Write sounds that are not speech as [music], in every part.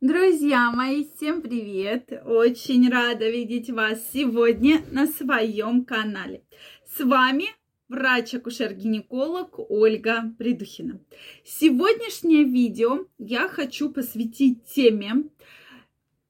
Друзья мои, всем привет! Очень рада видеть вас сегодня на своем канале. С вами врач-акушер-гинеколог Ольга Придухина. Сегодняшнее видео я хочу посвятить теме,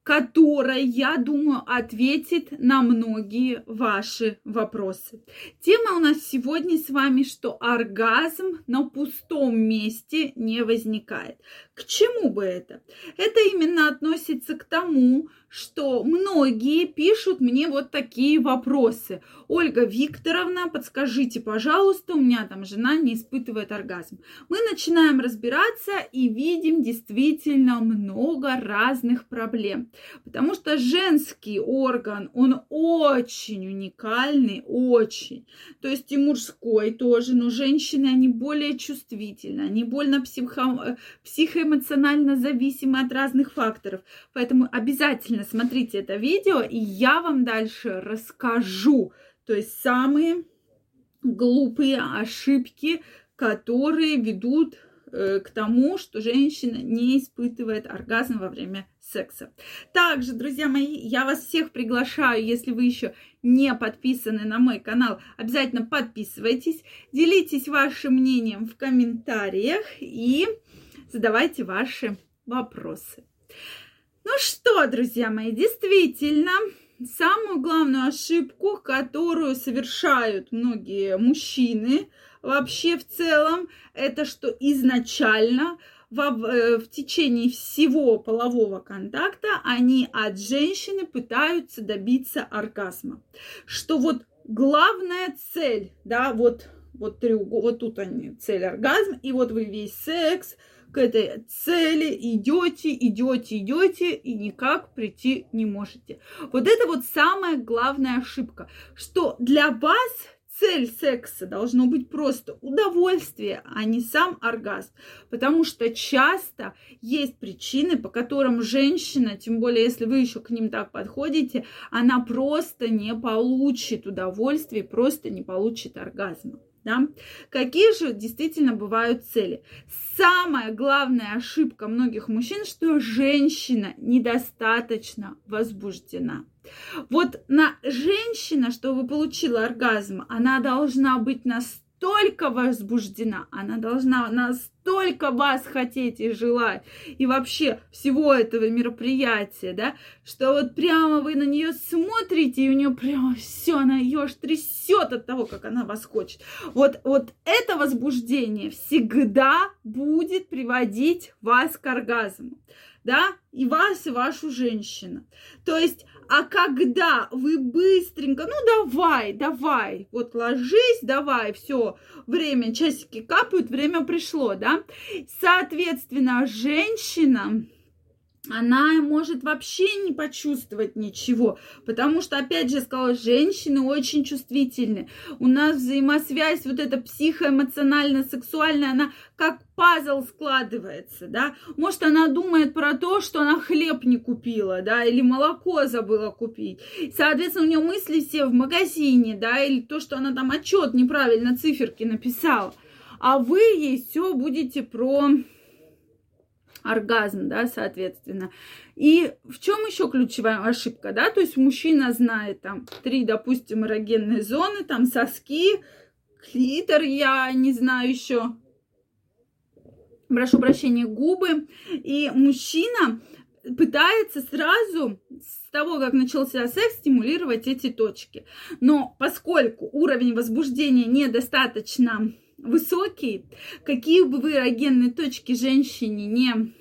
которая, я думаю, ответит на многие ваши вопросы. Тема у нас сегодня с вами, что оргазм на пустом месте не возникает. К чему бы это? Это именно относится к тому, что многие пишут мне вот такие вопросы. Ольга Викторовна, подскажите, пожалуйста, у меня там жена не испытывает оргазм. Мы начинаем разбираться и видим действительно много разных проблем. Потому что женский орган, он очень уникальный, очень. То есть и мужской тоже, но женщины, они более чувствительны, они больно психо- психоэмоционально зависимы от разных факторов. Поэтому обязательно смотрите это видео, и я вам дальше расскажу, то есть самые глупые ошибки, которые ведут к тому, что женщина не испытывает оргазм во время секса. Также, друзья мои, я вас всех приглашаю, если вы еще не подписаны на мой канал, обязательно подписывайтесь, делитесь вашим мнением в комментариях и задавайте ваши вопросы. Ну что, друзья мои, действительно, самую главную ошибку, которую совершают многие мужчины вообще в целом, это что изначально в, э, в течение всего полового контакта они от женщины пытаются добиться оргазма. Что вот главная цель, да, вот, вот, треугол, вот тут они, цель оргазм, и вот вы весь секс, к этой цели идете, идете, идете и никак прийти не можете. Вот это вот самая главная ошибка, что для вас цель секса должно быть просто удовольствие, а не сам оргазм. Потому что часто есть причины, по которым женщина, тем более если вы еще к ним так подходите, она просто не получит удовольствие, просто не получит оргазма. Да? Какие же действительно бывают цели? Самая главная ошибка многих мужчин, что женщина недостаточно возбуждена. Вот на женщина, чтобы получила оргазм, она должна быть настолько настолько возбуждена, она должна настолько вас хотеть и желать, и вообще всего этого мероприятия, да, что вот прямо вы на нее смотрите, и у нее прямо все, она ее аж трясет от того, как она вас хочет. Вот, вот это возбуждение всегда будет приводить вас к оргазму да, и вас, и вашу женщину. То есть, а когда вы быстренько, ну давай, давай, вот ложись, давай, все, время, часики капают, время пришло, да. Соответственно, женщина, она может вообще не почувствовать ничего, потому что, опять же, сказала, женщины очень чувствительны. У нас взаимосвязь вот эта психоэмоционально-сексуальная, она как пазл складывается, да. Может, она думает про то, что она хлеб не купила, да, или молоко забыла купить. Соответственно, у нее мысли все в магазине, да, или то, что она там отчет неправильно циферки написала. А вы ей все будете про оргазм, да, соответственно. И в чем еще ключевая ошибка, да, то есть мужчина знает там три, допустим, эрогенные зоны, там соски, клитор, я не знаю еще, прошу прощения, губы, и мужчина пытается сразу с того, как начался секс, стимулировать эти точки. Но поскольку уровень возбуждения недостаточно высокий, какие бы вы эрогенные точки женщине не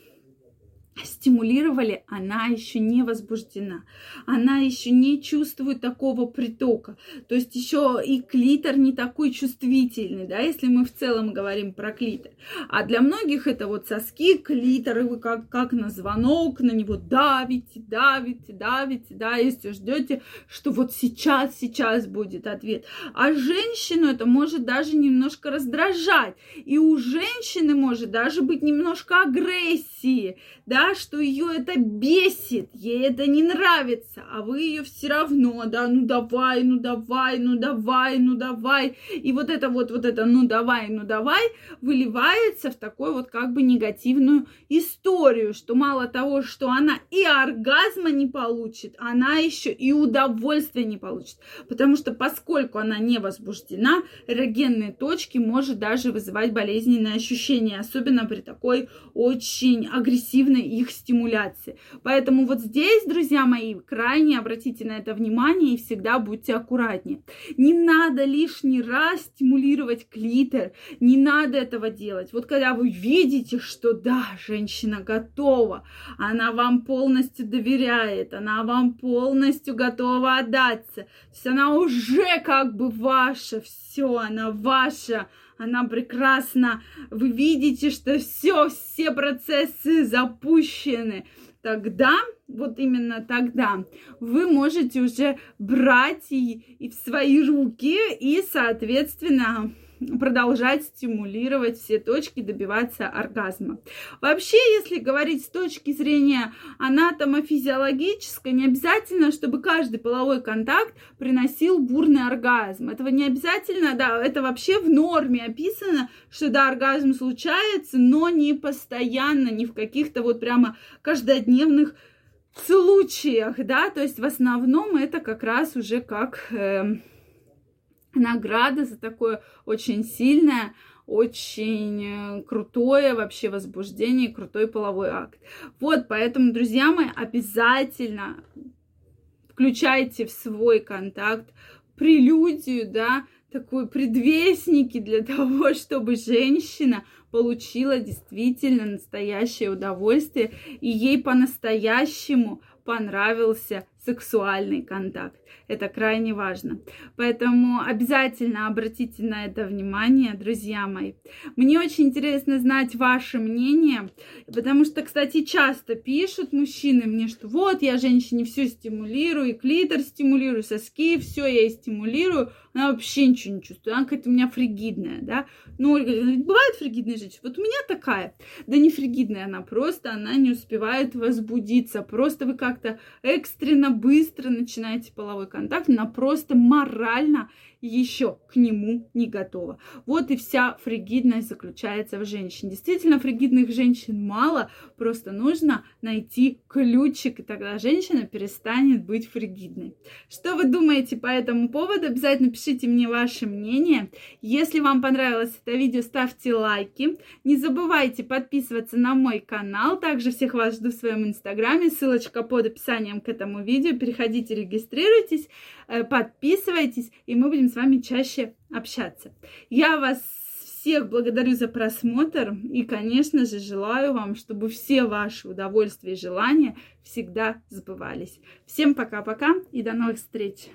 стимулировали, она еще не возбуждена, она еще не чувствует такого притока, то есть еще и клитор не такой чувствительный, да, если мы в целом говорим про клитор. А для многих это вот соски, клитор, и вы как, как на звонок на него давите, давите, давите, да, если ждете, что вот сейчас, сейчас будет ответ. А женщину это может даже немножко раздражать, и у женщины может даже быть немножко агрессии, да, что ее это бесит, ей это не нравится, а вы ее все равно, да, ну давай, ну давай, ну давай, ну давай. И вот это вот, вот это, ну давай, ну давай, выливается в такой вот как бы негативную историю, что мало того, что она и оргазма не получит, она еще и удовольствия не получит. Потому что поскольку она не возбуждена, эрогенные точки может даже вызывать болезненные ощущения, особенно при такой очень агрессивной их стимуляции. Поэтому вот здесь, друзья мои, крайне обратите на это внимание и всегда будьте аккуратнее. Не надо лишний раз стимулировать клитор, не надо этого делать. Вот когда вы видите, что да, женщина готова, она вам полностью доверяет, она вам полностью готова отдаться, то есть она уже как бы ваша, все, она ваша, она прекрасна. Вы видите, что все, все процессы запущены. Тогда, вот именно тогда, вы можете уже брать и, и в свои руки и, соответственно, продолжать стимулировать все точки, добиваться оргазма. Вообще, если говорить с точки зрения анатомо-физиологической, не обязательно, чтобы каждый половой контакт приносил бурный оргазм. Этого не обязательно, да, это вообще в норме описано, что да, оргазм случается, но не постоянно, не в каких-то вот прямо каждодневных случаях, да, то есть в основном это как раз уже как э, награда за такое очень сильное, очень э, крутое вообще возбуждение, крутой половой акт. Вот, поэтому, друзья мои, обязательно включайте в свой контакт прелюдию, да, такой предвестники для [laughs] того, чтобы женщина получила действительно настоящее удовольствие, и ей по-настоящему понравился сексуальный контакт. Это крайне важно. Поэтому обязательно обратите на это внимание, друзья мои. Мне очень интересно знать ваше мнение, потому что, кстати, часто пишут мужчины мне, что вот я женщине все стимулирую, и клитор стимулирую, соски, все я ей стимулирую, она вообще ничего не чувствует, она какая-то у меня фригидная, да. Ну, Ольга, бывает фригидная женщина, вот у меня такая. Да не фригидная она, просто она не успевает возбудиться, просто вы как-то экстренно быстро начинаете половой контакт, она просто морально еще к нему не готова. Вот и вся фригидность заключается в женщине. Действительно, фригидных женщин мало, просто нужно найти ключик, и тогда женщина перестанет быть фригидной. Что вы думаете по этому поводу? Обязательно пишите мне ваше мнение. Если вам понравилось это видео, ставьте лайки. Не забывайте подписываться на мой канал. Также всех вас жду в своем инстаграме. Ссылочка под описанием к этому видео. Переходите, регистрируйтесь, э, подписывайтесь, и мы будем с вами чаще общаться. Я вас всех благодарю за просмотр и, конечно же, желаю вам, чтобы все ваши удовольствия и желания всегда сбывались. Всем пока-пока и до новых встреч!